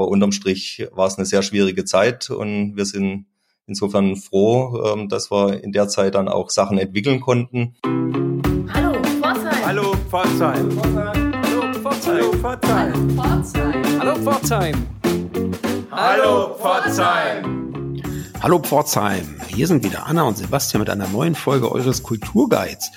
aber unterm Strich war es eine sehr schwierige Zeit und wir sind insofern froh, ähm, dass wir in der Zeit dann auch Sachen entwickeln konnten. Hallo Pforzheim. Hallo Pforzheim. Hallo Pforzheim. Hallo Pforzheim. Hallo Pforzheim. Hallo Pforzheim. Hier sind wieder Anna und Sebastian mit einer neuen Folge eures Kulturguides.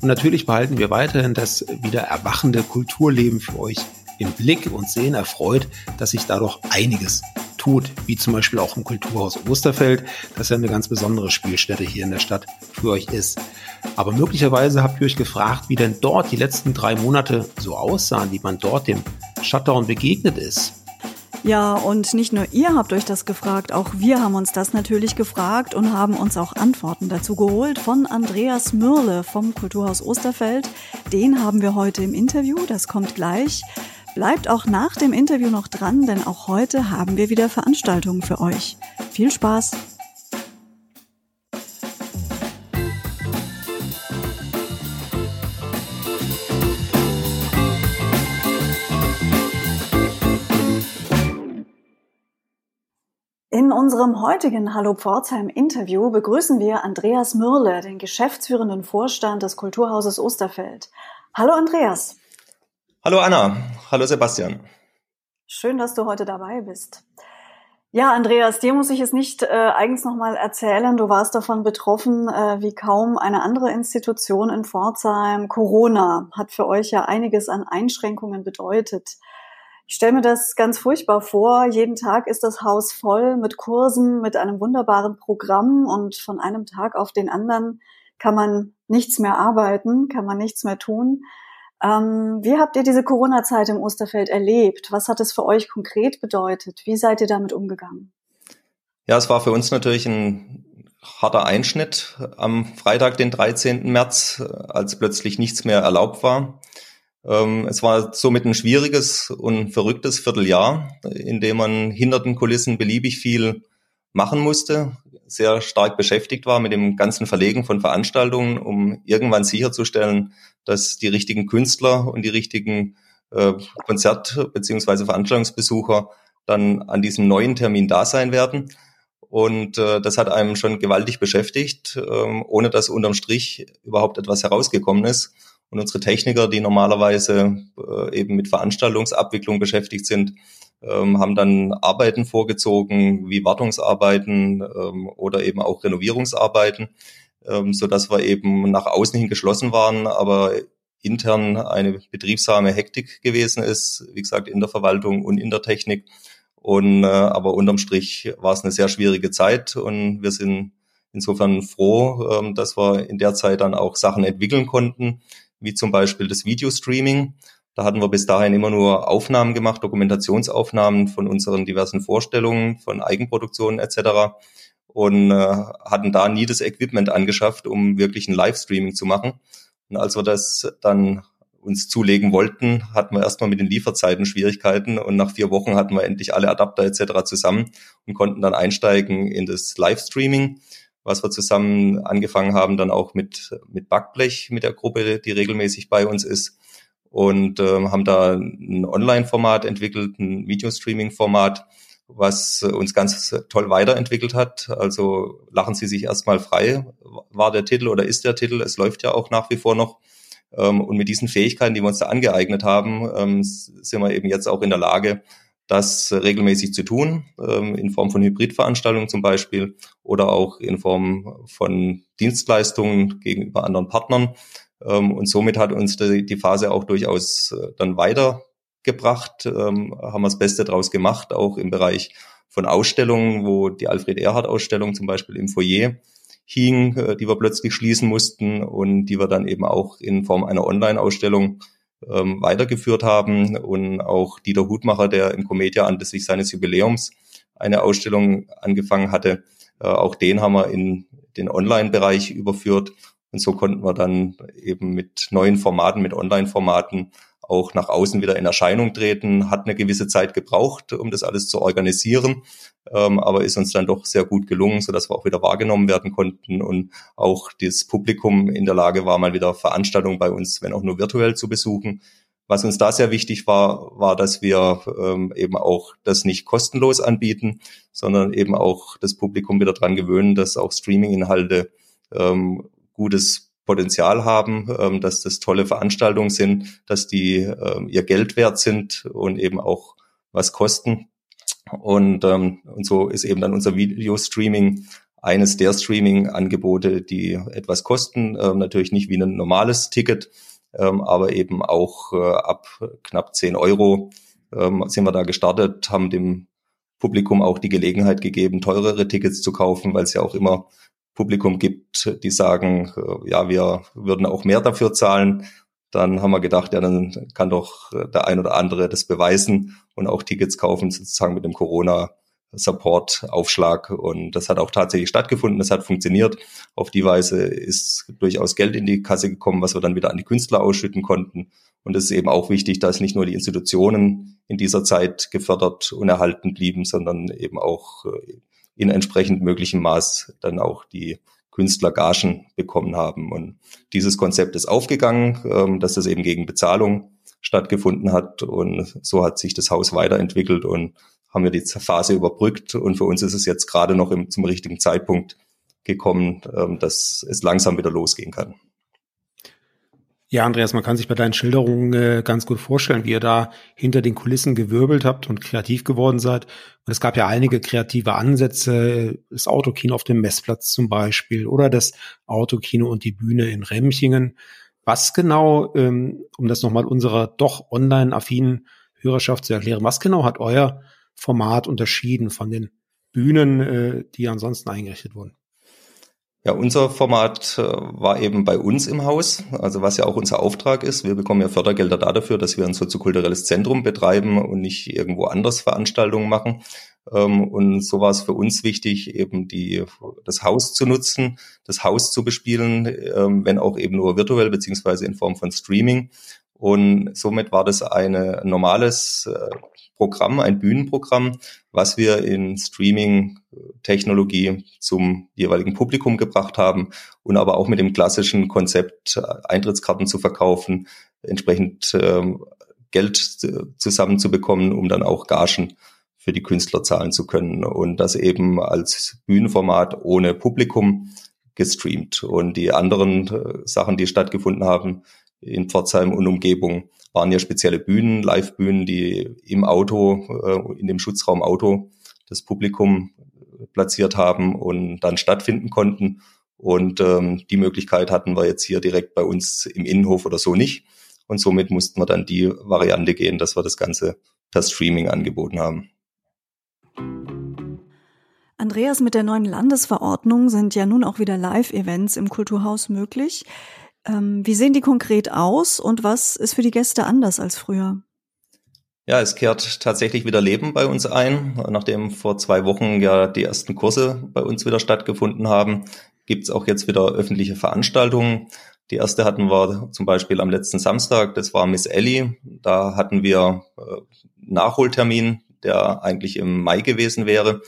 Und natürlich behalten wir weiterhin das wieder erwachende Kulturleben für euch im Blick und sehen erfreut, dass sich dadurch einiges tut, wie zum Beispiel auch im Kulturhaus Osterfeld, das ja eine ganz besondere Spielstätte hier in der Stadt für euch ist. Aber möglicherweise habt ihr euch gefragt, wie denn dort die letzten drei Monate so aussahen, wie man dort dem Shutdown begegnet ist. Ja, und nicht nur ihr habt euch das gefragt, auch wir haben uns das natürlich gefragt und haben uns auch Antworten dazu geholt von Andreas Mürle vom Kulturhaus Osterfeld. Den haben wir heute im Interview, das kommt gleich. Bleibt auch nach dem Interview noch dran, denn auch heute haben wir wieder Veranstaltungen für euch. Viel Spaß! In unserem heutigen Hallo Pforzheim Interview begrüßen wir Andreas Mürle, den geschäftsführenden Vorstand des Kulturhauses Osterfeld. Hallo Andreas. Hallo Anna, hallo Sebastian. Schön, dass du heute dabei bist. Ja, Andreas, dir muss ich es nicht äh, eigens nochmal erzählen. Du warst davon betroffen äh, wie kaum eine andere Institution in Pforzheim. Corona hat für euch ja einiges an Einschränkungen bedeutet. Ich stelle mir das ganz furchtbar vor. Jeden Tag ist das Haus voll mit Kursen, mit einem wunderbaren Programm und von einem Tag auf den anderen kann man nichts mehr arbeiten, kann man nichts mehr tun. Ähm, wie habt ihr diese Corona-Zeit im Osterfeld erlebt? Was hat es für euch konkret bedeutet? Wie seid ihr damit umgegangen? Ja, es war für uns natürlich ein harter Einschnitt am Freitag, den 13. März, als plötzlich nichts mehr erlaubt war. Ähm, es war somit ein schwieriges und verrücktes Vierteljahr, in dem man hinter den Kulissen beliebig viel machen musste, sehr stark beschäftigt war mit dem ganzen Verlegen von Veranstaltungen, um irgendwann sicherzustellen, dass die richtigen Künstler und die richtigen äh, Konzert- bzw. Veranstaltungsbesucher dann an diesem neuen Termin da sein werden. Und äh, das hat einem schon gewaltig beschäftigt, äh, ohne dass unterm Strich überhaupt etwas herausgekommen ist. Und unsere Techniker, die normalerweise äh, eben mit Veranstaltungsabwicklung beschäftigt sind, ähm, haben dann Arbeiten vorgezogen, wie Wartungsarbeiten ähm, oder eben auch Renovierungsarbeiten, ähm, so dass wir eben nach außen hin geschlossen waren, aber intern eine betriebsame Hektik gewesen ist, wie gesagt, in der Verwaltung und in der Technik. Und äh, aber unterm Strich war es eine sehr schwierige Zeit und wir sind insofern froh, ähm, dass wir in der Zeit dann auch Sachen entwickeln konnten, wie zum Beispiel das Videostreaming. Da hatten wir bis dahin immer nur Aufnahmen gemacht, Dokumentationsaufnahmen von unseren diversen Vorstellungen, von Eigenproduktionen etc. Und äh, hatten da nie das Equipment angeschafft, um wirklich ein Livestreaming zu machen. Und als wir das dann uns zulegen wollten, hatten wir erstmal mit den Lieferzeiten Schwierigkeiten und nach vier Wochen hatten wir endlich alle Adapter etc. zusammen und konnten dann einsteigen in das Livestreaming, was wir zusammen angefangen haben, dann auch mit, mit Backblech, mit der Gruppe, die regelmäßig bei uns ist und ähm, haben da ein Online-Format entwickelt, ein Videostreaming-Format, was uns ganz toll weiterentwickelt hat. Also lachen Sie sich erstmal frei, war der Titel oder ist der Titel. Es läuft ja auch nach wie vor noch. Ähm, und mit diesen Fähigkeiten, die wir uns da angeeignet haben, ähm, sind wir eben jetzt auch in der Lage, das regelmäßig zu tun, ähm, in Form von Hybridveranstaltungen zum Beispiel oder auch in Form von Dienstleistungen gegenüber anderen Partnern. Ähm, und somit hat uns die Phase auch durchaus äh, dann weitergebracht, ähm, haben wir das Beste draus gemacht, auch im Bereich von Ausstellungen, wo die Alfred Erhard Ausstellung zum Beispiel im Foyer hing, äh, die wir plötzlich schließen mussten und die wir dann eben auch in Form einer Online-Ausstellung ähm, weitergeführt haben. Und auch Dieter Hutmacher, der im Comedia anlässlich seines Jubiläums eine Ausstellung angefangen hatte, äh, auch den haben wir in den Online-Bereich überführt und so konnten wir dann eben mit neuen Formaten, mit Online-Formaten auch nach außen wieder in Erscheinung treten. Hat eine gewisse Zeit gebraucht, um das alles zu organisieren, ähm, aber ist uns dann doch sehr gut gelungen, so dass wir auch wieder wahrgenommen werden konnten und auch das Publikum in der Lage war, mal wieder Veranstaltungen bei uns, wenn auch nur virtuell zu besuchen. was uns da sehr wichtig war, war, dass wir ähm, eben auch das nicht kostenlos anbieten, sondern eben auch das Publikum wieder dran gewöhnen, dass auch Streaming-Inhalte ähm, gutes Potenzial haben, ähm, dass das tolle Veranstaltungen sind, dass die ähm, ihr Geld wert sind und eben auch was kosten. Und, ähm, und so ist eben dann unser Videostreaming eines der Streaming-Angebote, die etwas kosten, ähm, natürlich nicht wie ein normales Ticket, ähm, aber eben auch äh, ab knapp 10 Euro ähm, sind wir da gestartet, haben dem Publikum auch die Gelegenheit gegeben, teurere Tickets zu kaufen, weil es ja auch immer Publikum gibt, die sagen, äh, ja, wir würden auch mehr dafür zahlen. Dann haben wir gedacht, ja, dann kann doch der ein oder andere das beweisen und auch Tickets kaufen, sozusagen mit dem Corona Support-Aufschlag. Und das hat auch tatsächlich stattgefunden. Das hat funktioniert. Auf die Weise ist durchaus Geld in die Kasse gekommen, was wir dann wieder an die Künstler ausschütten konnten. Und es ist eben auch wichtig, dass nicht nur die Institutionen in dieser Zeit gefördert und erhalten blieben, sondern eben auch äh, in entsprechend möglichem Maß dann auch die Künstler Gagen bekommen haben. Und dieses Konzept ist aufgegangen, ähm, dass das eben gegen Bezahlung stattgefunden hat. Und so hat sich das Haus weiterentwickelt und haben wir die Phase überbrückt und für uns ist es jetzt gerade noch im, zum richtigen Zeitpunkt gekommen, ähm, dass es langsam wieder losgehen kann. Ja, Andreas, man kann sich bei deinen Schilderungen äh, ganz gut vorstellen, wie ihr da hinter den Kulissen gewirbelt habt und kreativ geworden seid. Und es gab ja einige kreative Ansätze, das Autokino auf dem Messplatz zum Beispiel oder das Autokino und die Bühne in Remchingen. Was genau, ähm, um das nochmal unserer doch online-affinen Hörerschaft zu erklären, was genau hat euer Format unterschieden von den Bühnen, äh, die ansonsten eingerichtet wurden? Ja, unser Format äh, war eben bei uns im Haus, also was ja auch unser Auftrag ist. Wir bekommen ja Fördergelder dafür, dass wir ein soziokulturelles Zentrum betreiben und nicht irgendwo anders Veranstaltungen machen. Ähm, und so war es für uns wichtig, eben die, das Haus zu nutzen, das Haus zu bespielen, ähm, wenn auch eben nur virtuell beziehungsweise in Form von Streaming. Und somit war das ein normales äh, Programm, ein Bühnenprogramm, was wir in Streaming-Technologie zum jeweiligen Publikum gebracht haben und aber auch mit dem klassischen Konzept, Eintrittskarten zu verkaufen, entsprechend ähm, Geld zusammenzubekommen, um dann auch Gagen für die Künstler zahlen zu können. Und das eben als Bühnenformat ohne Publikum gestreamt. Und die anderen äh, Sachen, die stattgefunden haben in Pforzheim und Umgebung, waren ja spezielle Bühnen, Live-Bühnen, die im Auto, äh, in dem Schutzraum Auto das Publikum platziert haben und dann stattfinden konnten. Und ähm, die Möglichkeit hatten wir jetzt hier direkt bei uns im Innenhof oder so nicht. Und somit mussten wir dann die Variante gehen, dass wir das Ganze per Streaming angeboten haben. Andreas, mit der neuen Landesverordnung sind ja nun auch wieder Live-Events im Kulturhaus möglich. Ähm, wie sehen die konkret aus und was ist für die Gäste anders als früher? Ja, es kehrt tatsächlich wieder Leben bei uns ein. Nachdem vor zwei Wochen ja die ersten Kurse bei uns wieder stattgefunden haben, gibt es auch jetzt wieder öffentliche Veranstaltungen. Die erste hatten wir zum Beispiel am letzten Samstag, das war Miss Ellie. Da hatten wir äh, Nachholtermin, der eigentlich im Mai gewesen wäre.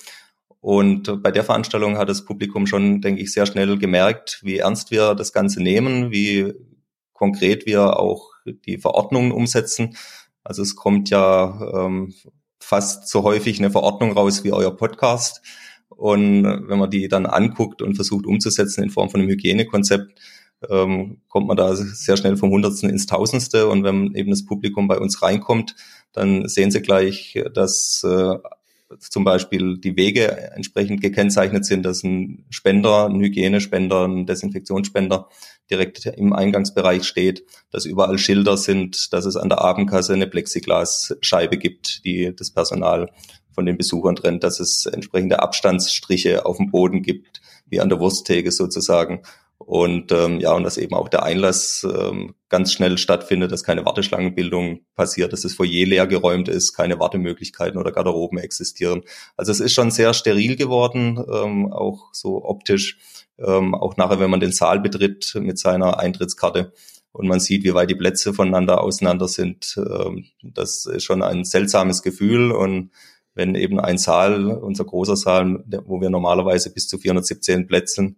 Und bei der Veranstaltung hat das Publikum schon, denke ich, sehr schnell gemerkt, wie ernst wir das Ganze nehmen, wie konkret wir auch die Verordnungen umsetzen. Also es kommt ja ähm, fast so häufig eine Verordnung raus wie euer Podcast. Und wenn man die dann anguckt und versucht umzusetzen in Form von einem Hygienekonzept, ähm, kommt man da sehr schnell vom Hundertsten ins Tausendste. Und wenn eben das Publikum bei uns reinkommt, dann sehen sie gleich, dass äh, zum Beispiel die Wege entsprechend gekennzeichnet sind, dass ein Spender, ein Hygienespender, ein Desinfektionsspender direkt im Eingangsbereich steht, dass überall Schilder sind, dass es an der Abendkasse eine Plexiglasscheibe gibt, die das Personal von den Besuchern trennt, dass es entsprechende Abstandsstriche auf dem Boden gibt, wie an der Wursttheke sozusagen und ähm, ja, und dass eben auch der Einlass ähm, ganz schnell stattfindet, dass keine Warteschlangenbildung passiert, dass das Foyer leer geräumt ist, keine Wartemöglichkeiten oder Garderoben existieren. Also es ist schon sehr steril geworden, ähm, auch so optisch. Ähm, auch nachher, wenn man den Saal betritt mit seiner Eintrittskarte und man sieht, wie weit die Plätze voneinander auseinander sind, ähm, das ist schon ein seltsames Gefühl und wenn eben ein Saal, unser großer Saal, wo wir normalerweise bis zu 417 Plätzen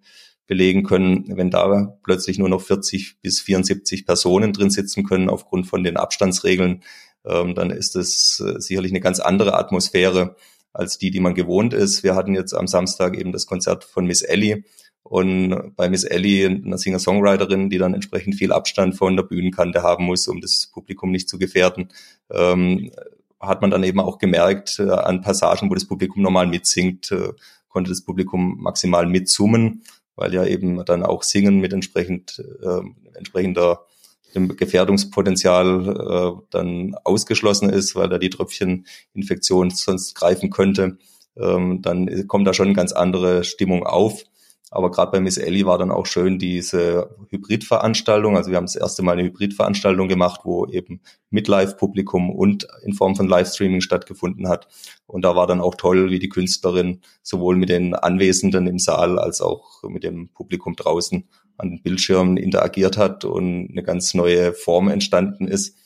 belegen können, wenn da plötzlich nur noch 40 bis 74 Personen drin sitzen können aufgrund von den Abstandsregeln, ähm, dann ist es äh, sicherlich eine ganz andere Atmosphäre als die, die man gewohnt ist. Wir hatten jetzt am Samstag eben das Konzert von Miss Ellie und bei Miss Ellie, einer Singer-Songwriterin, die dann entsprechend viel Abstand von der Bühnenkante haben muss, um das Publikum nicht zu gefährden, ähm, hat man dann eben auch gemerkt, äh, an Passagen, wo das Publikum normal mitsingt, äh, konnte das Publikum maximal mitsummen, weil ja eben dann auch Singen mit entsprechend äh, entsprechender dem Gefährdungspotenzial äh, dann ausgeschlossen ist, weil da die Tröpfcheninfektion sonst greifen könnte, ähm, dann kommt da schon eine ganz andere Stimmung auf. Aber gerade bei Miss Ellie war dann auch schön diese Hybridveranstaltung. Also wir haben das erste Mal eine Hybridveranstaltung gemacht, wo eben mit Live-Publikum und in Form von Livestreaming stattgefunden hat. Und da war dann auch toll, wie die Künstlerin sowohl mit den Anwesenden im Saal als auch mit dem Publikum draußen an den Bildschirmen interagiert hat und eine ganz neue Form entstanden ist.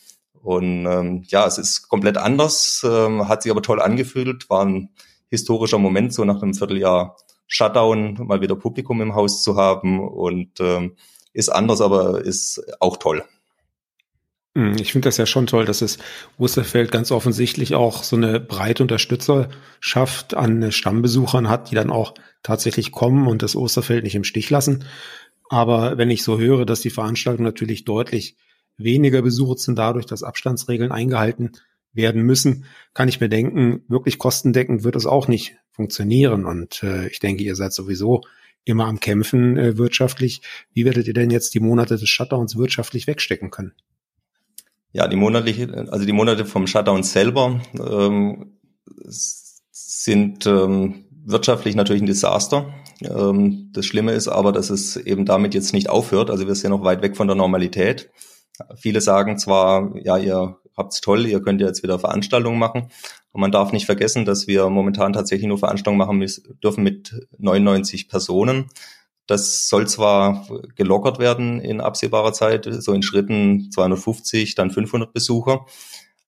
Und ähm, ja, es ist komplett anders, ähm, hat sich aber toll angefühlt, war ein historischer Moment, so nach einem Vierteljahr Shutdown mal wieder Publikum im Haus zu haben und ähm, ist anders, aber ist auch toll. Hm, ich finde das ja schon toll, dass es Osterfeld ganz offensichtlich auch so eine breite Unterstützerschaft an Stammbesuchern hat, die dann auch tatsächlich kommen und das Osterfeld nicht im Stich lassen. Aber wenn ich so höre, dass die Veranstaltungen natürlich deutlich weniger besucht sind, dadurch, dass Abstandsregeln eingehalten werden müssen, kann ich mir denken, wirklich kostendeckend wird es auch nicht funktionieren. Und äh, ich denke, ihr seid sowieso immer am Kämpfen äh, wirtschaftlich. Wie werdet ihr denn jetzt die Monate des Shutdowns wirtschaftlich wegstecken können? Ja, die monatliche, also die Monate vom Shutdown selber ähm, sind ähm, wirtschaftlich natürlich ein Desaster. Ähm, das Schlimme ist aber, dass es eben damit jetzt nicht aufhört. Also wir sind noch weit weg von der Normalität. Viele sagen zwar, ja, ihr habt's toll, ihr könnt ja jetzt wieder Veranstaltungen machen. Und man darf nicht vergessen, dass wir momentan tatsächlich nur Veranstaltungen machen dürfen mit 99 Personen. Das soll zwar gelockert werden in absehbarer Zeit, so in Schritten 250, dann 500 Besucher.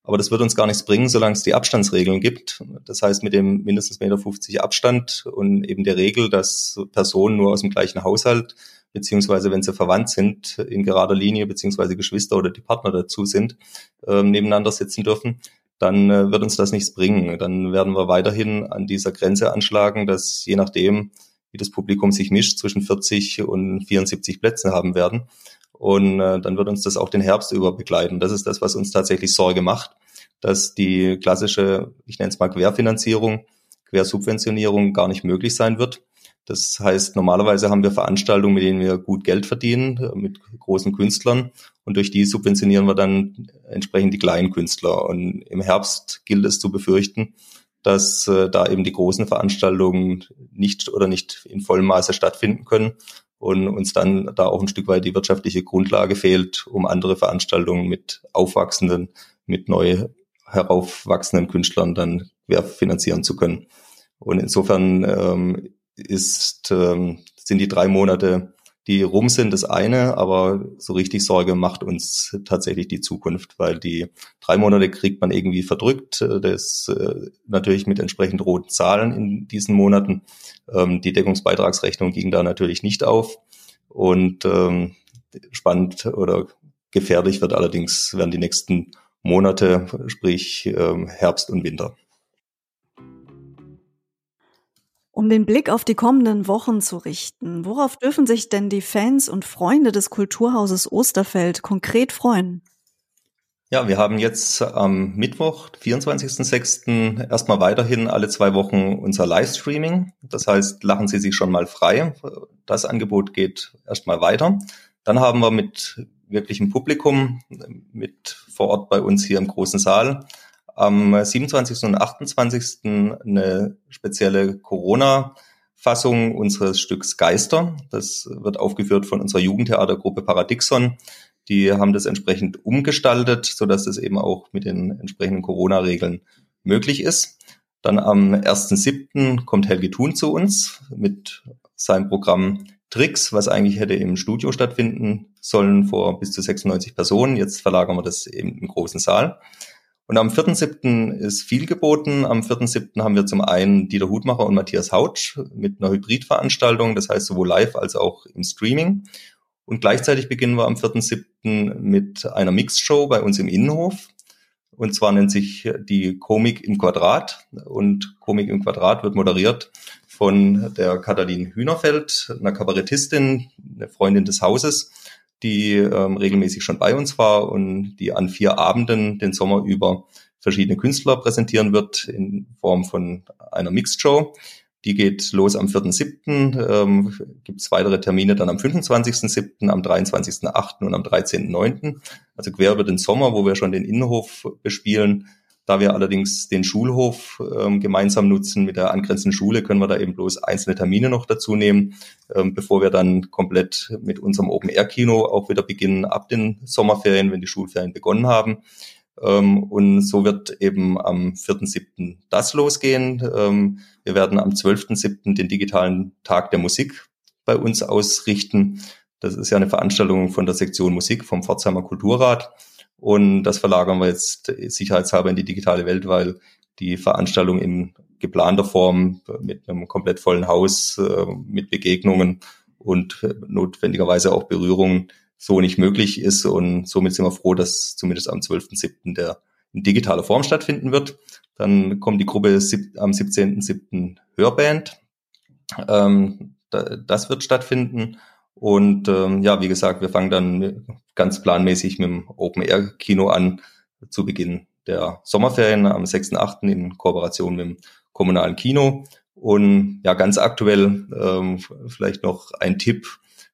Aber das wird uns gar nichts bringen, solange es die Abstandsregeln gibt. Das heißt, mit dem mindestens 1,50 Meter Abstand und eben der Regel, dass Personen nur aus dem gleichen Haushalt beziehungsweise wenn sie verwandt sind, in gerader Linie, beziehungsweise Geschwister oder die Partner dazu sind, äh, nebeneinander sitzen dürfen, dann äh, wird uns das nichts bringen. Dann werden wir weiterhin an dieser Grenze anschlagen, dass je nachdem, wie das Publikum sich mischt, zwischen 40 und 74 Plätze haben werden. Und äh, dann wird uns das auch den Herbst über begleiten. Das ist das, was uns tatsächlich Sorge macht, dass die klassische, ich nenne es mal Querfinanzierung, Quersubventionierung gar nicht möglich sein wird. Das heißt, normalerweise haben wir Veranstaltungen, mit denen wir gut Geld verdienen, mit großen Künstlern. Und durch die subventionieren wir dann entsprechend die kleinen Künstler. Und im Herbst gilt es zu befürchten, dass äh, da eben die großen Veranstaltungen nicht oder nicht in vollem Maße stattfinden können und uns dann da auch ein Stück weit die wirtschaftliche Grundlage fehlt, um andere Veranstaltungen mit aufwachsenden, mit neu heraufwachsenden Künstlern dann finanzieren zu können. Und insofern ähm, ist, ähm, sind die drei Monate, die rum sind, das eine, aber so richtig Sorge macht uns tatsächlich die Zukunft, weil die drei Monate kriegt man irgendwie verdrückt, das äh, natürlich mit entsprechend roten Zahlen in diesen Monaten. Ähm, die Deckungsbeitragsrechnung ging da natürlich nicht auf und ähm, spannend oder gefährlich wird allerdings werden die nächsten Monate, sprich ähm, Herbst und Winter. Um den Blick auf die kommenden Wochen zu richten, worauf dürfen sich denn die Fans und Freunde des Kulturhauses Osterfeld konkret freuen? Ja, wir haben jetzt am Mittwoch, 24.06. erstmal weiterhin alle zwei Wochen unser Livestreaming. Das heißt, lachen Sie sich schon mal frei. Das Angebot geht erstmal weiter. Dann haben wir mit wirklichem Publikum, mit vor Ort bei uns hier im großen Saal, am 27. und 28. eine spezielle Corona-Fassung unseres Stücks Geister. Das wird aufgeführt von unserer Jugendtheatergruppe Paradixon. Die haben das entsprechend umgestaltet, so dass es eben auch mit den entsprechenden Corona-Regeln möglich ist. Dann am 1.7. kommt Helge Thun zu uns mit seinem Programm Tricks, was eigentlich hätte im Studio stattfinden sollen vor bis zu 96 Personen. Jetzt verlagern wir das eben im großen Saal. Und am 4.7. ist viel geboten. Am 4.7. haben wir zum einen Dieter Hutmacher und Matthias Hautsch mit einer Hybridveranstaltung, das heißt sowohl live als auch im Streaming. Und gleichzeitig beginnen wir am 4.7. mit einer Mixshow bei uns im Innenhof. Und zwar nennt sich die Komik im Quadrat. Und Komik im Quadrat wird moderiert von der Katalin Hühnerfeld, einer Kabarettistin, eine Freundin des Hauses die ähm, regelmäßig schon bei uns war und die an vier Abenden den Sommer über verschiedene Künstler präsentieren wird in Form von einer Mixed Show. Die geht los am 4.7., ähm, gibt es weitere Termine dann am 25.7., am 23.8. und am 13.9., also quer über den Sommer, wo wir schon den Innenhof bespielen da wir allerdings den Schulhof ähm, gemeinsam nutzen mit der angrenzenden Schule, können wir da eben bloß einzelne Termine noch dazu nehmen, ähm, bevor wir dann komplett mit unserem Open-Air-Kino auch wieder beginnen ab den Sommerferien, wenn die Schulferien begonnen haben. Ähm, und so wird eben am 4.7. das losgehen. Ähm, wir werden am 12.7. den digitalen Tag der Musik bei uns ausrichten. Das ist ja eine Veranstaltung von der Sektion Musik vom Pforzheimer Kulturrat. Und das verlagern wir jetzt sicherheitshalber in die digitale Welt, weil die Veranstaltung in geplanter Form mit einem komplett vollen Haus, äh, mit Begegnungen und notwendigerweise auch Berührungen so nicht möglich ist. Und somit sind wir froh, dass zumindest am 12.07. der in digitaler Form stattfinden wird. Dann kommt die Gruppe am 17.07. Hörband. Ähm, das wird stattfinden. Und ähm, ja, wie gesagt, wir fangen dann ganz planmäßig mit dem Open-Air-Kino an zu Beginn der Sommerferien am 6.8. in Kooperation mit dem kommunalen Kino. Und ja, ganz aktuell ähm, vielleicht noch ein Tipp,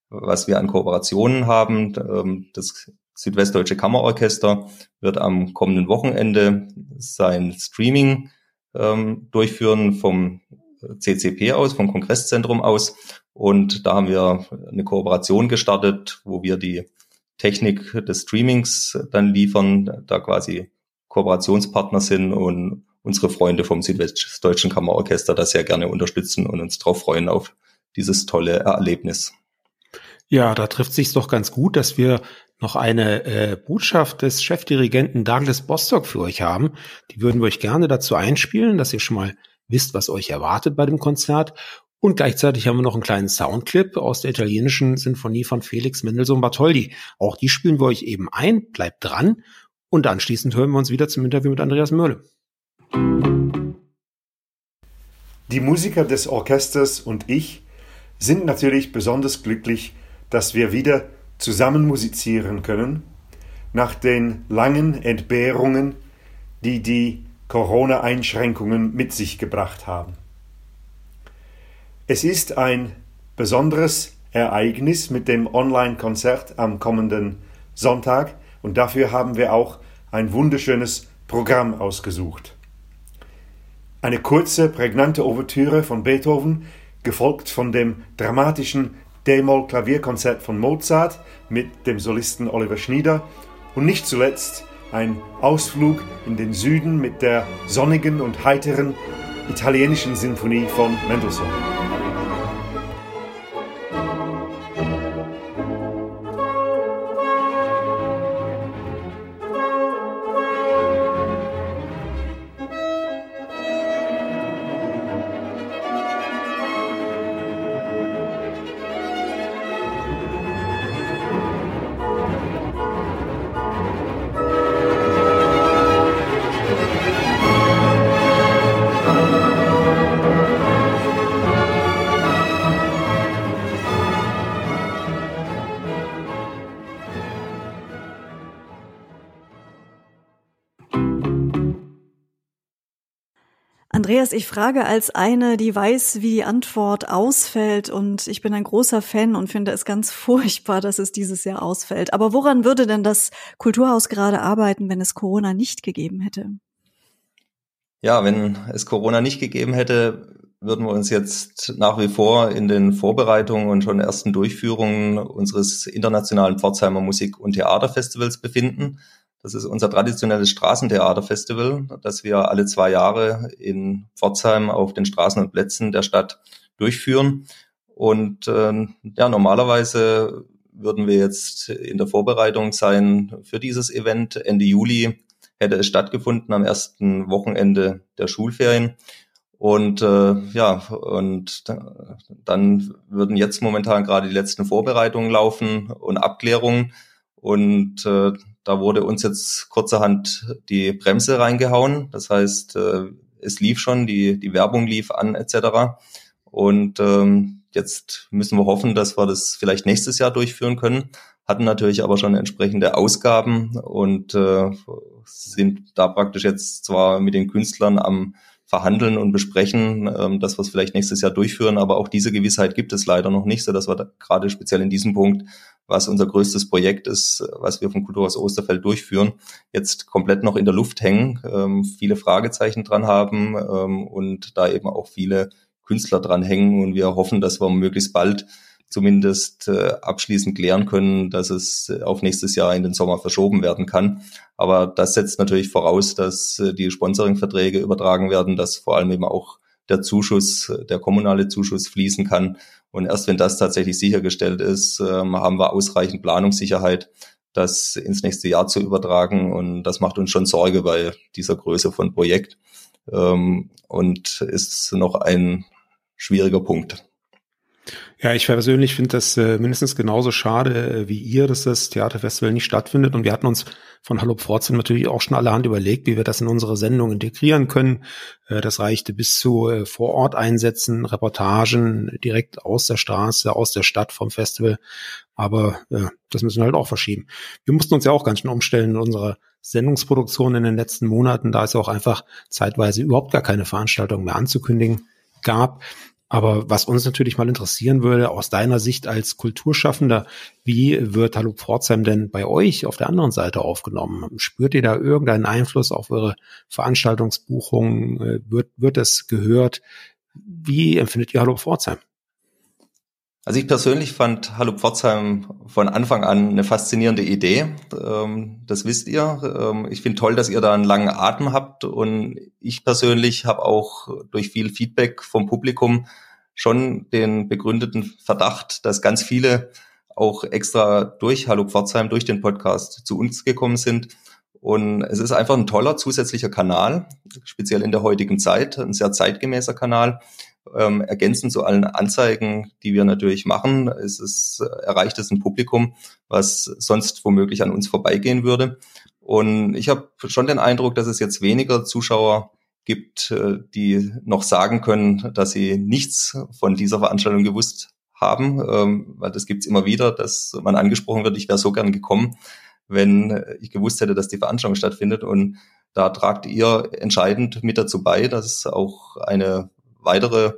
was wir an Kooperationen haben. Ähm, das Südwestdeutsche Kammerorchester wird am kommenden Wochenende sein Streaming ähm, durchführen vom CCP aus, vom Kongresszentrum aus. Und da haben wir eine Kooperation gestartet, wo wir die Technik des Streamings dann liefern, da quasi Kooperationspartner sind und unsere Freunde vom Südwestdeutschen Kammerorchester da sehr gerne unterstützen und uns darauf freuen auf dieses tolle Erlebnis. Ja, da trifft sich doch ganz gut, dass wir noch eine äh, Botschaft des Chefdirigenten Douglas Bostock für euch haben. Die würden wir euch gerne dazu einspielen, dass ihr schon mal wisst, was euch erwartet bei dem Konzert. Und gleichzeitig haben wir noch einen kleinen Soundclip aus der italienischen Sinfonie von Felix Mendelssohn Bartholdy. Auch die spielen wir euch eben ein. Bleibt dran. Und anschließend hören wir uns wieder zum Interview mit Andreas Mörle. Die Musiker des Orchesters und ich sind natürlich besonders glücklich, dass wir wieder zusammen musizieren können, nach den langen Entbehrungen, die die Corona-Einschränkungen mit sich gebracht haben. Es ist ein besonderes Ereignis mit dem Online-Konzert am kommenden Sonntag und dafür haben wir auch ein wunderschönes Programm ausgesucht. Eine kurze, prägnante Ouvertüre von Beethoven, gefolgt von dem dramatischen D-Moll-Klavierkonzert von Mozart mit dem Solisten Oliver Schnieder und nicht zuletzt ein Ausflug in den Süden mit der sonnigen und heiteren italienischen Sinfonie von Mendelssohn. Andreas, ich frage als eine, die weiß, wie die Antwort ausfällt und ich bin ein großer Fan und finde es ganz furchtbar, dass es dieses Jahr ausfällt. Aber woran würde denn das Kulturhaus gerade arbeiten, wenn es Corona nicht gegeben hätte? Ja, wenn es Corona nicht gegeben hätte, würden wir uns jetzt nach wie vor in den Vorbereitungen und schon ersten Durchführungen unseres internationalen Pforzheimer Musik- und Theaterfestivals befinden. Das ist unser traditionelles Straßentheaterfestival, das wir alle zwei Jahre in Pforzheim auf den Straßen und Plätzen der Stadt durchführen. Und äh, ja, normalerweise würden wir jetzt in der Vorbereitung sein für dieses Event. Ende Juli hätte es stattgefunden am ersten Wochenende der Schulferien. Und äh, ja, und dann würden jetzt momentan gerade die letzten Vorbereitungen laufen und Abklärungen. Und äh, da wurde uns jetzt kurzerhand die Bremse reingehauen. Das heißt, äh, es lief schon, die, die Werbung lief an etc. Und ähm, jetzt müssen wir hoffen, dass wir das vielleicht nächstes Jahr durchführen können. Hatten natürlich aber schon entsprechende Ausgaben und äh, sind da praktisch jetzt zwar mit den Künstlern am verhandeln und besprechen, ähm, dass wir es vielleicht nächstes Jahr durchführen. Aber auch diese Gewissheit gibt es leider noch nicht, so dass wir gerade speziell in diesem Punkt, was unser größtes Projekt ist, was wir vom Kulturhaus Osterfeld durchführen, jetzt komplett noch in der Luft hängen, ähm, viele Fragezeichen dran haben ähm, und da eben auch viele Künstler dran hängen. Und wir hoffen, dass wir möglichst bald zumindest äh, abschließend klären können, dass es auf nächstes Jahr in den Sommer verschoben werden kann. Aber das setzt natürlich voraus, dass äh, die Sponsoringverträge übertragen werden, dass vor allem eben auch der Zuschuss, der kommunale Zuschuss fließen kann. Und erst wenn das tatsächlich sichergestellt ist, ähm, haben wir ausreichend Planungssicherheit, das ins nächste Jahr zu übertragen. Und das macht uns schon Sorge bei dieser Größe von Projekt ähm, und ist noch ein schwieriger Punkt. Ja, ich persönlich finde das äh, mindestens genauso schade äh, wie ihr, dass das Theaterfestival nicht stattfindet. Und wir hatten uns von Hallo Pforzheim natürlich auch schon allerhand überlegt, wie wir das in unsere Sendung integrieren können. Äh, das reichte bis zu äh, Vororteinsätzen, Reportagen direkt aus der Straße, aus der Stadt vom Festival. Aber äh, das müssen wir halt auch verschieben. Wir mussten uns ja auch ganz schön umstellen in unserer Sendungsproduktion in den letzten Monaten, da es auch einfach zeitweise überhaupt gar keine Veranstaltung mehr anzukündigen gab. Aber was uns natürlich mal interessieren würde, aus deiner Sicht als Kulturschaffender, wie wird Hallo Pforzheim denn bei euch auf der anderen Seite aufgenommen? Spürt ihr da irgendeinen Einfluss auf eure Veranstaltungsbuchungen? Äh, wird, wird es gehört? Wie empfindet ihr Hallo Pforzheim? Also ich persönlich fand Hallo Pforzheim von Anfang an eine faszinierende Idee. Ähm, das wisst ihr. Ähm, ich finde toll, dass ihr da einen langen Atem habt und ich persönlich habe auch durch viel Feedback vom Publikum schon den begründeten Verdacht, dass ganz viele auch extra durch Hallo Pforzheim, durch den Podcast zu uns gekommen sind. Und es ist einfach ein toller zusätzlicher Kanal, speziell in der heutigen Zeit, ein sehr zeitgemäßer Kanal, ähm, ergänzend zu allen Anzeigen, die wir natürlich machen, ist es, erreicht es ein Publikum, was sonst womöglich an uns vorbeigehen würde. Und ich habe schon den Eindruck, dass es jetzt weniger Zuschauer gibt, äh, die noch sagen können, dass sie nichts von dieser Veranstaltung gewusst haben, ähm, weil das gibt's immer wieder, dass man angesprochen wird, ich wäre so gern gekommen, wenn ich gewusst hätte, dass die Veranstaltung stattfindet. Und da tragt ihr entscheidend mit dazu bei, dass auch eine weitere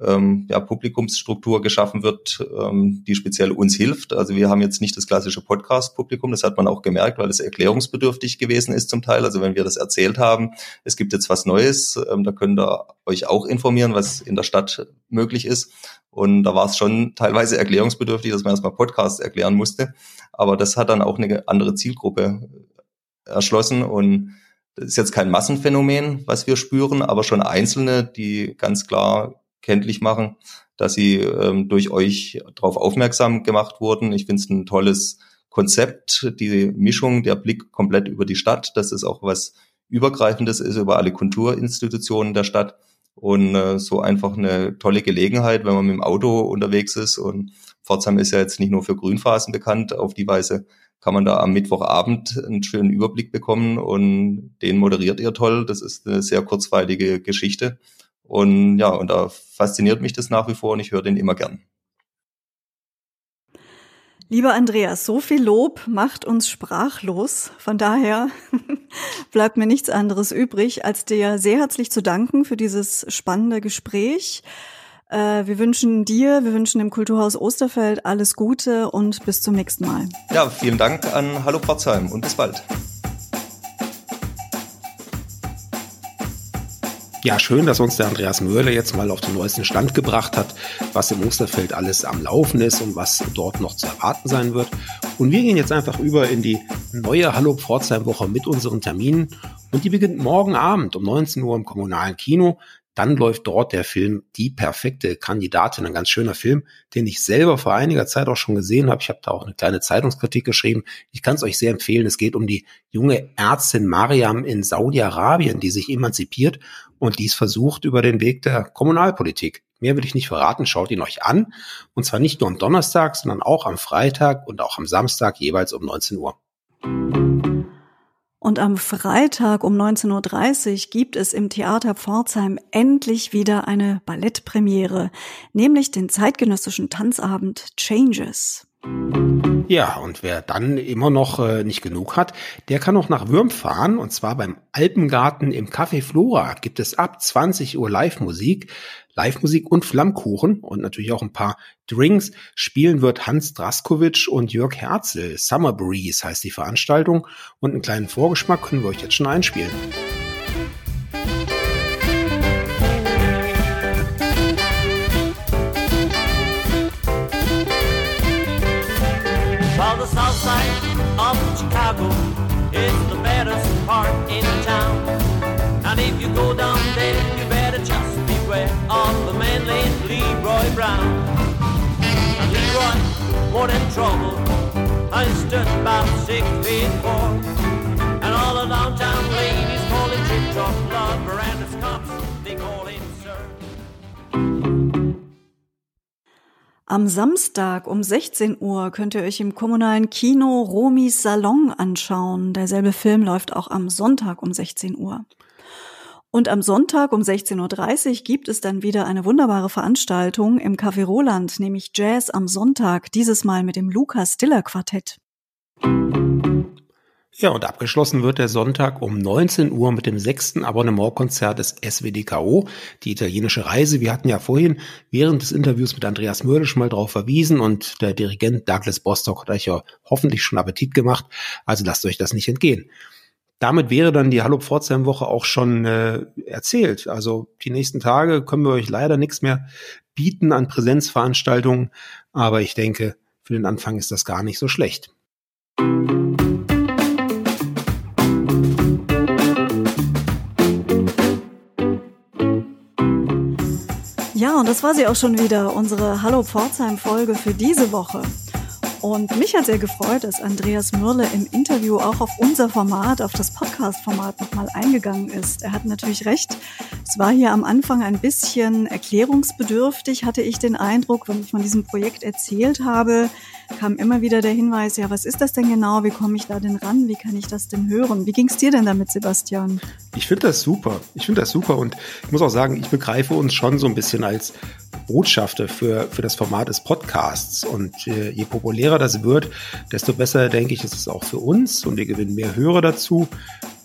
ähm, ja, Publikumsstruktur geschaffen wird, ähm, die speziell uns hilft. Also wir haben jetzt nicht das klassische Podcast-Publikum, das hat man auch gemerkt, weil es erklärungsbedürftig gewesen ist zum Teil. Also wenn wir das erzählt haben, es gibt jetzt was Neues, ähm, da könnt ihr euch auch informieren, was in der Stadt möglich ist. Und da war es schon teilweise erklärungsbedürftig, dass man erstmal Podcast erklären musste. Aber das hat dann auch eine andere Zielgruppe erschlossen und das ist jetzt kein Massenphänomen, was wir spüren, aber schon Einzelne, die ganz klar kenntlich machen, dass sie ähm, durch euch darauf aufmerksam gemacht wurden. Ich finde es ein tolles Konzept, die Mischung, der Blick komplett über die Stadt, dass es auch was Übergreifendes ist über alle Kulturinstitutionen der Stadt. Und äh, so einfach eine tolle Gelegenheit, wenn man mit dem Auto unterwegs ist. Und Pforzheim ist ja jetzt nicht nur für Grünphasen bekannt, auf die Weise kann man da am Mittwochabend einen schönen Überblick bekommen und den moderiert ihr toll. Das ist eine sehr kurzweilige Geschichte. Und ja, und da fasziniert mich das nach wie vor und ich höre den immer gern. Lieber Andreas, so viel Lob macht uns sprachlos. Von daher bleibt mir nichts anderes übrig, als dir sehr herzlich zu danken für dieses spannende Gespräch. Äh, wir wünschen dir, wir wünschen dem Kulturhaus Osterfeld alles Gute und bis zum nächsten Mal. Ja, vielen Dank an Hallo Pforzheim und bis bald. Ja, schön, dass uns der Andreas Möhle jetzt mal auf den neuesten Stand gebracht hat, was im Osterfeld alles am Laufen ist und was dort noch zu erwarten sein wird. Und wir gehen jetzt einfach über in die neue Hallo Pforzheim Woche mit unseren Terminen. Und die beginnt morgen Abend um 19 Uhr im kommunalen Kino. Dann läuft dort der Film Die perfekte Kandidatin, ein ganz schöner Film, den ich selber vor einiger Zeit auch schon gesehen habe. Ich habe da auch eine kleine Zeitungskritik geschrieben. Ich kann es euch sehr empfehlen. Es geht um die junge Ärztin Mariam in Saudi-Arabien, die sich emanzipiert und dies versucht über den Weg der Kommunalpolitik. Mehr will ich nicht verraten, schaut ihn euch an. Und zwar nicht nur am Donnerstag, sondern auch am Freitag und auch am Samstag jeweils um 19 Uhr. Und am Freitag um 19.30 Uhr gibt es im Theater Pforzheim endlich wieder eine Ballettpremiere, nämlich den zeitgenössischen Tanzabend Changes. Ja, und wer dann immer noch äh, nicht genug hat, der kann auch nach Würm fahren. Und zwar beim Alpengarten im Café Flora gibt es ab 20 Uhr Live-Musik. Live-Musik und Flammkuchen und natürlich auch ein paar Drinks. Spielen wird Hans Draskovic und Jörg Herzl. Summer Breeze heißt die Veranstaltung. Und einen kleinen Vorgeschmack können wir euch jetzt schon einspielen. Part in town. And if you go down there, you better just beware of the man named Leroy Brown. And Leroy, more than trouble, I stood about six feet four. And all the downtown ladies call him Chip Chop Lover, and cops, they call him Am Samstag um 16 Uhr könnt ihr euch im kommunalen Kino Romis Salon anschauen. Derselbe Film läuft auch am Sonntag um 16 Uhr. Und am Sonntag um 16.30 Uhr gibt es dann wieder eine wunderbare Veranstaltung im Café Roland, nämlich Jazz am Sonntag, dieses Mal mit dem Lukas Diller Quartett. Ja, und abgeschlossen wird der Sonntag um 19 Uhr mit dem sechsten Abonnementkonzert des SWDKO, die italienische Reise. Wir hatten ja vorhin während des Interviews mit Andreas Mördisch mal darauf verwiesen und der Dirigent Douglas Bostock hat euch ja hoffentlich schon Appetit gemacht. Also lasst euch das nicht entgehen. Damit wäre dann die Hallo Pforzheim Woche auch schon äh, erzählt. Also die nächsten Tage können wir euch leider nichts mehr bieten an Präsenzveranstaltungen, aber ich denke, für den Anfang ist das gar nicht so schlecht. Ja, und das war sie auch schon wieder, unsere Hallo Pforzheim Folge für diese Woche. Und mich hat sehr gefreut, dass Andreas Mürle im Interview auch auf unser Format, auf das Podcast-Format nochmal eingegangen ist. Er hat natürlich recht. Es war hier am Anfang ein bisschen erklärungsbedürftig, hatte ich den Eindruck, wenn ich von diesem Projekt erzählt habe, kam immer wieder der Hinweis, ja, was ist das denn genau? Wie komme ich da denn ran? Wie kann ich das denn hören? Wie ging es dir denn damit, Sebastian? Ich finde das super. Ich finde das super und ich muss auch sagen, ich begreife uns schon so ein bisschen als Botschafter für, für das Format des Podcasts. Und äh, je populärer das wird, desto besser, denke ich, ist es auch für uns und wir gewinnen mehr Hörer dazu.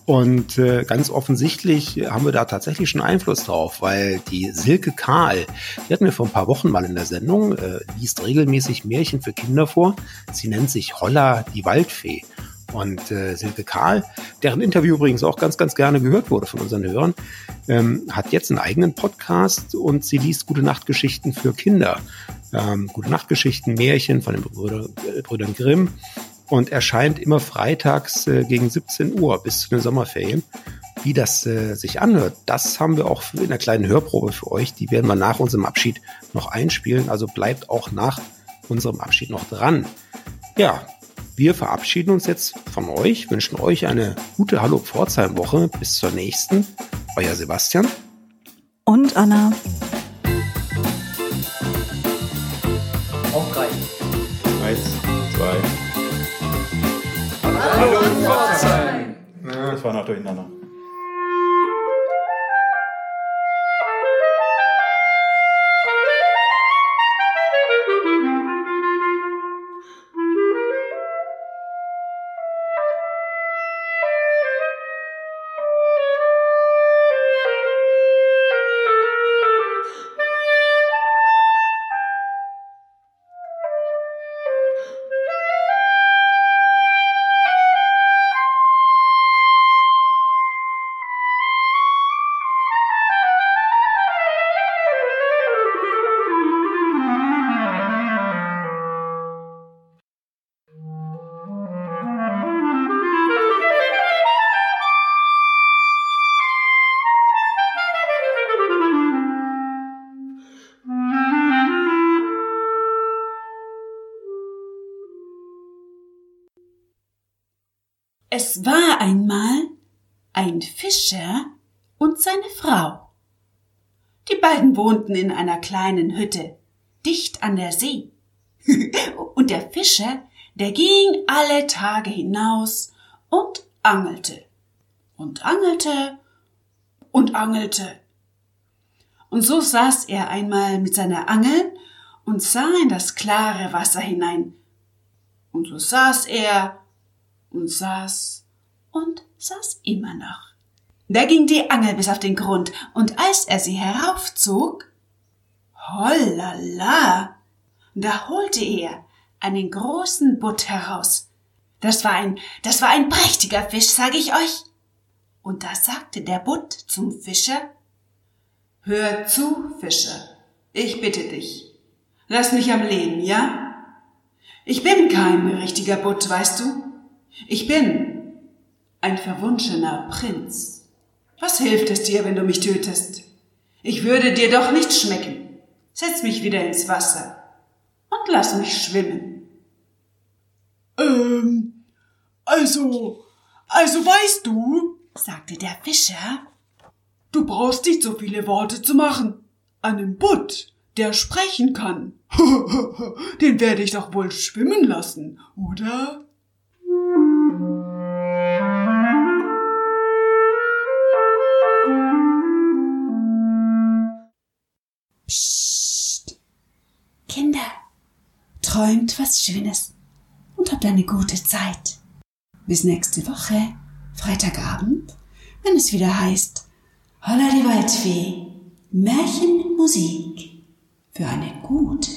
Und äh, ganz offensichtlich haben wir da tatsächlich schon Einfluss drauf, weil die Silke Kahl, die hatten wir vor ein paar Wochen mal in der Sendung, äh, liest regelmäßig Märchen für Kinder vor. Sie nennt sich Holla die Waldfee. Und äh, Silke Kahl, deren Interview übrigens auch ganz, ganz gerne gehört wurde von unseren Hörern, ähm, hat jetzt einen eigenen Podcast und sie liest Gute Nachtgeschichten für Kinder. Ähm, Gute Nachtgeschichten, Märchen von den Brüder, äh, Brüdern Grimm und erscheint immer freitags äh, gegen 17 Uhr bis zu den Sommerferien. Wie das äh, sich anhört, das haben wir auch in einer kleinen Hörprobe für euch. Die werden wir nach unserem Abschied noch einspielen. Also bleibt auch nach unserem Abschied noch dran. Ja, wir verabschieden uns jetzt von euch, wünschen euch eine gute Hallo Pforzheim Woche. Bis zur nächsten. Euer Sebastian. Und Anna. Das war noch wohnten in einer kleinen Hütte, dicht an der See. und der Fischer, der ging alle Tage hinaus und angelte und angelte und angelte. Und so saß er einmal mit seiner Angel und sah in das klare Wasser hinein. Und so saß er und saß und saß immer noch. Da ging die Angel bis auf den Grund, und als er sie heraufzog, hollala, da holte er einen großen Butt heraus. Das war ein, das war ein prächtiger Fisch, sag ich euch. Und da sagte der Butt zum Fischer, Hör zu, Fischer, ich bitte dich, lass mich am Leben, ja? Ich bin kein richtiger Butt, weißt du? Ich bin ein verwunschener Prinz. Was hilft es dir, wenn du mich tötest? Ich würde dir doch nicht schmecken. Setz mich wieder ins Wasser und lass mich schwimmen. Ähm, also, also weißt du, sagte der Fischer, du brauchst nicht so viele Worte zu machen. Einen Butt, der sprechen kann. Den werde ich doch wohl schwimmen lassen, oder? Psst. Kinder, träumt was Schönes und habt eine gute Zeit. Bis nächste Woche, Freitagabend, wenn es wieder heißt Holla die Waldfee, Märchenmusik für eine gute